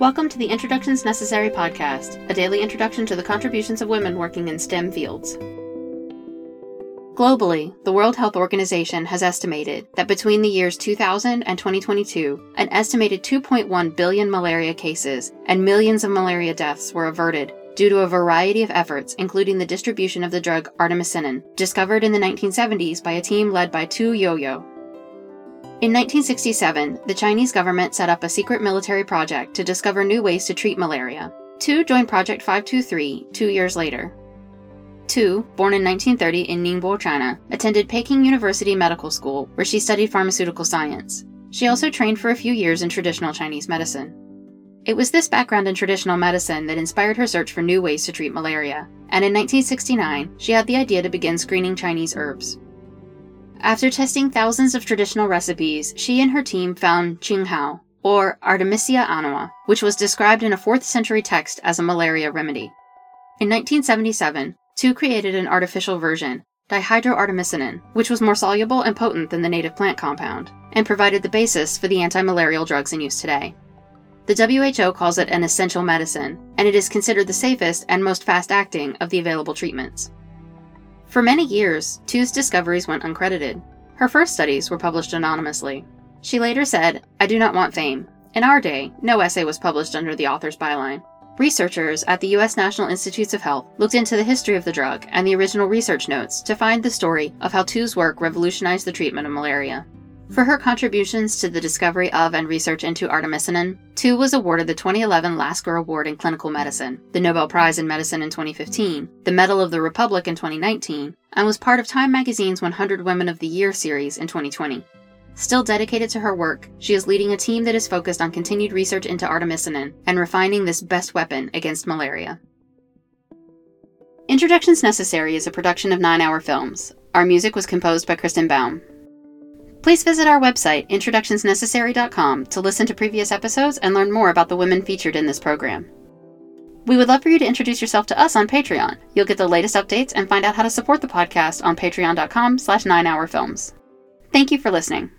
Welcome to the Introductions Necessary podcast, a daily introduction to the contributions of women working in STEM fields. Globally, the World Health Organization has estimated that between the years 2000 and 2022, an estimated 2.1 billion malaria cases and millions of malaria deaths were averted due to a variety of efforts, including the distribution of the drug artemisinin, discovered in the 1970s by a team led by Tu Youyou, in 1967, the Chinese government set up a secret military project to discover new ways to treat malaria. Tu joined Project 523 two years later. Tu, born in 1930 in Ningbo, China, attended Peking University Medical School, where she studied pharmaceutical science. She also trained for a few years in traditional Chinese medicine. It was this background in traditional medicine that inspired her search for new ways to treat malaria, and in 1969, she had the idea to begin screening Chinese herbs. After testing thousands of traditional recipes, she and her team found Qinghao, or Artemisia annua, which was described in a 4th century text as a malaria remedy. In 1977, Tu created an artificial version, dihydroartemisinin, which was more soluble and potent than the native plant compound, and provided the basis for the anti-malarial drugs in use today. The WHO calls it an essential medicine, and it is considered the safest and most fast-acting of the available treatments. For many years, Tu's discoveries went uncredited. Her first studies were published anonymously. She later said, I do not want fame. In our day, no essay was published under the author's byline. Researchers at the U.S. National Institutes of Health looked into the history of the drug and the original research notes to find the story of how Tu's work revolutionized the treatment of malaria. For her contributions to the discovery of and research into artemisinin, Tu was awarded the 2011 Lasker Award in Clinical Medicine, the Nobel Prize in Medicine in 2015, the Medal of the Republic in 2019, and was part of Time magazine's 100 Women of the Year series in 2020. Still dedicated to her work, she is leading a team that is focused on continued research into artemisinin and refining this best weapon against malaria. Introductions Necessary is a production of 9 Hour Films. Our music was composed by Kristen Baum. Please visit our website, introductionsnecessary.com, to listen to previous episodes and learn more about the women featured in this program. We would love for you to introduce yourself to us on Patreon. You'll get the latest updates and find out how to support the podcast on patreon.com slash 9hourfilms. Thank you for listening.